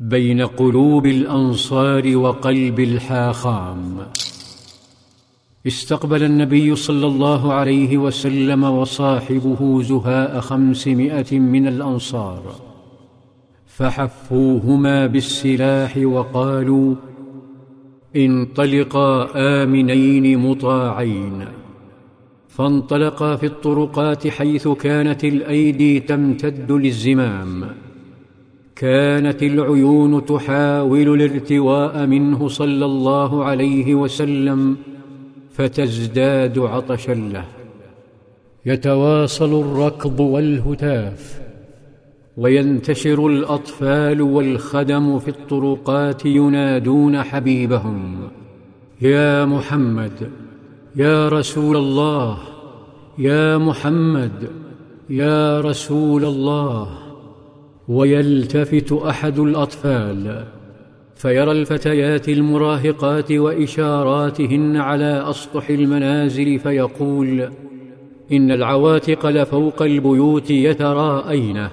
بين قلوب الأنصار وقلب الحاخام. استقبل النبي صلى الله عليه وسلم وصاحبه زهاء خمسمائة من الأنصار. فحفوهما بالسلاح وقالوا انطلقا آمنين مطاعين. فانطلقا في الطرقات حيث كانت الأيدي تمتد للزمام. كانت العيون تحاول الارتواء منه صلى الله عليه وسلم فتزداد عطشا له. يتواصل الركض والهتاف وينتشر الأطفال والخدم في الطرقات ينادون حبيبهم. يا محمد يا رسول الله يا محمد يا رسول الله. ويلتفت أحد الأطفال فيرى الفتيات المراهقات وإشاراتهن على أسطح المنازل فيقول إن العواتق لفوق البيوت يتراءين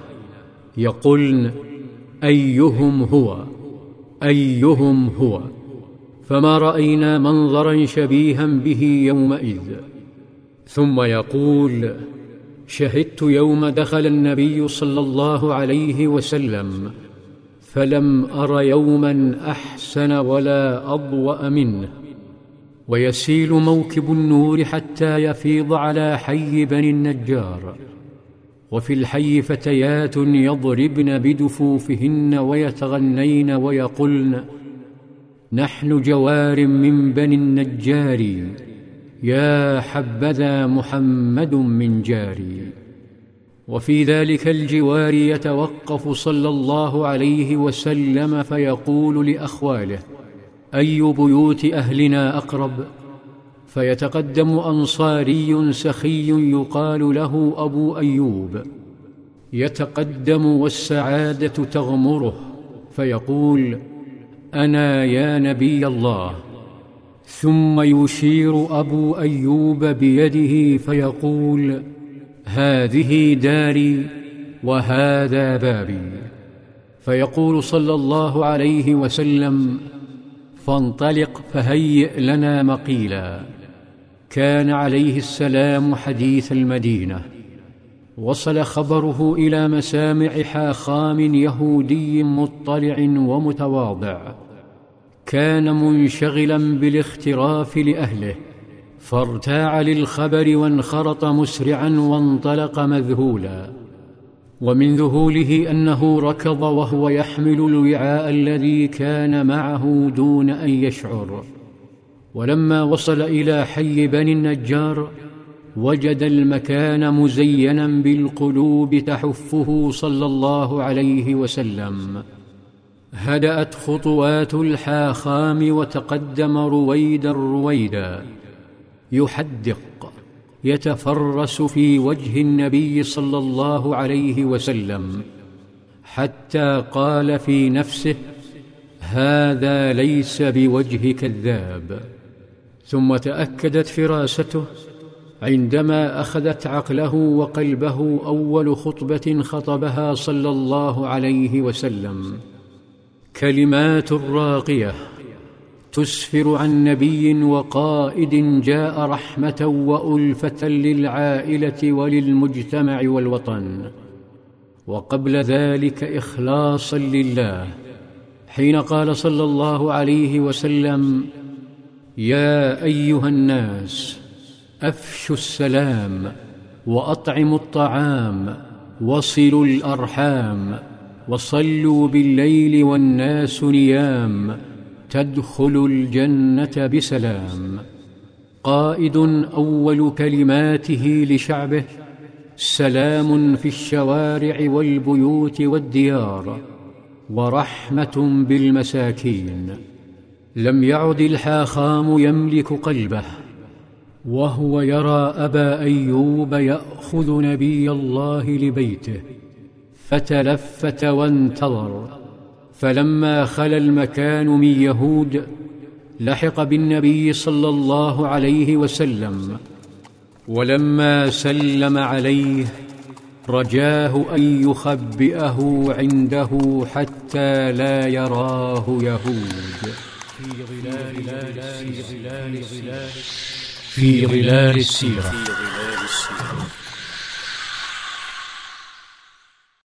يقولن أيهم هو؟ أيهم هو؟ فما رأينا منظرا شبيها به يومئذ. ثم يقول شهدت يوم دخل النبي صلى الله عليه وسلم فلم أر يوما أحسن ولا أضوأ منه. ويسيل موكب النور حتى يفيض على حي بني النجار. وفي الحي فتيات يضربن بدفوفهن ويتغنين ويقولن نحن جوار من بني النجار يا حبذا محمد من جاري. وفي ذلك الجوار يتوقف صلى الله عليه وسلم فيقول لأخواله أي بيوت أهلنا أقرب؟ فيتقدم أنصاري سخي يقال له أبو أيوب. يتقدم والسعادة تغمره فيقول أنا يا نبي الله. ثم يشير أبو أيوب بيده فيقول هذه داري وهذا بابي. فيقول صلى الله عليه وسلم فانطلق فهيئ لنا مقيلا. كان عليه السلام حديث المدينة. وصل خبره إلى مسامع حاخام يهودي مطلع ومتواضع. كان منشغلا بالاختراف لأهله فارتاع للخبر وانخرط مسرعا وانطلق مذهولا. ومن ذهوله أنه ركض وهو يحمل الوعاء الذي كان معه دون أن يشعر. ولما وصل إلى حي بني النجار وجد المكان مزينا بالقلوب تحفه صلى الله عليه وسلم. هدأت خطوات الحاخام وتقدم رويدا رويدا يحدق يتفرس في وجه النبي صلى الله عليه وسلم حتى قال في نفسه هذا ليس بوجه كذاب ثم تأكدت فراسته عندما أخذت عقله وقلبه أول خطبة خطبها صلى الله عليه وسلم. كلمات راقيه تسفر عن نبي وقائد جاء رحمة وألفة للعائلة وللمجتمع والوطن وقبل ذلك إخلاصا لله حين قال صلى الله عليه وسلم يا أيها الناس أفشوا السلام وأطعموا الطعام وصلوا الأرحام وصلوا بالليل والناس نيام تدخلوا الجنة بسلام. قائد أول كلماته لشعبه سلام في الشوارع والبيوت والديار ورحمة بالمساكين. لم يعد الحاخام يملك قلبه وهو يرى أبا أيوب يأخذ نبي الله لبيته. فتلفت وانتظر. فلما خلا المكان من يهود لحق بالنبي صلى الله عليه وسلم. ولما سلم عليه رجاه أن يخبئه عنده حتى لا يراه يهود. في ظلال السيرة.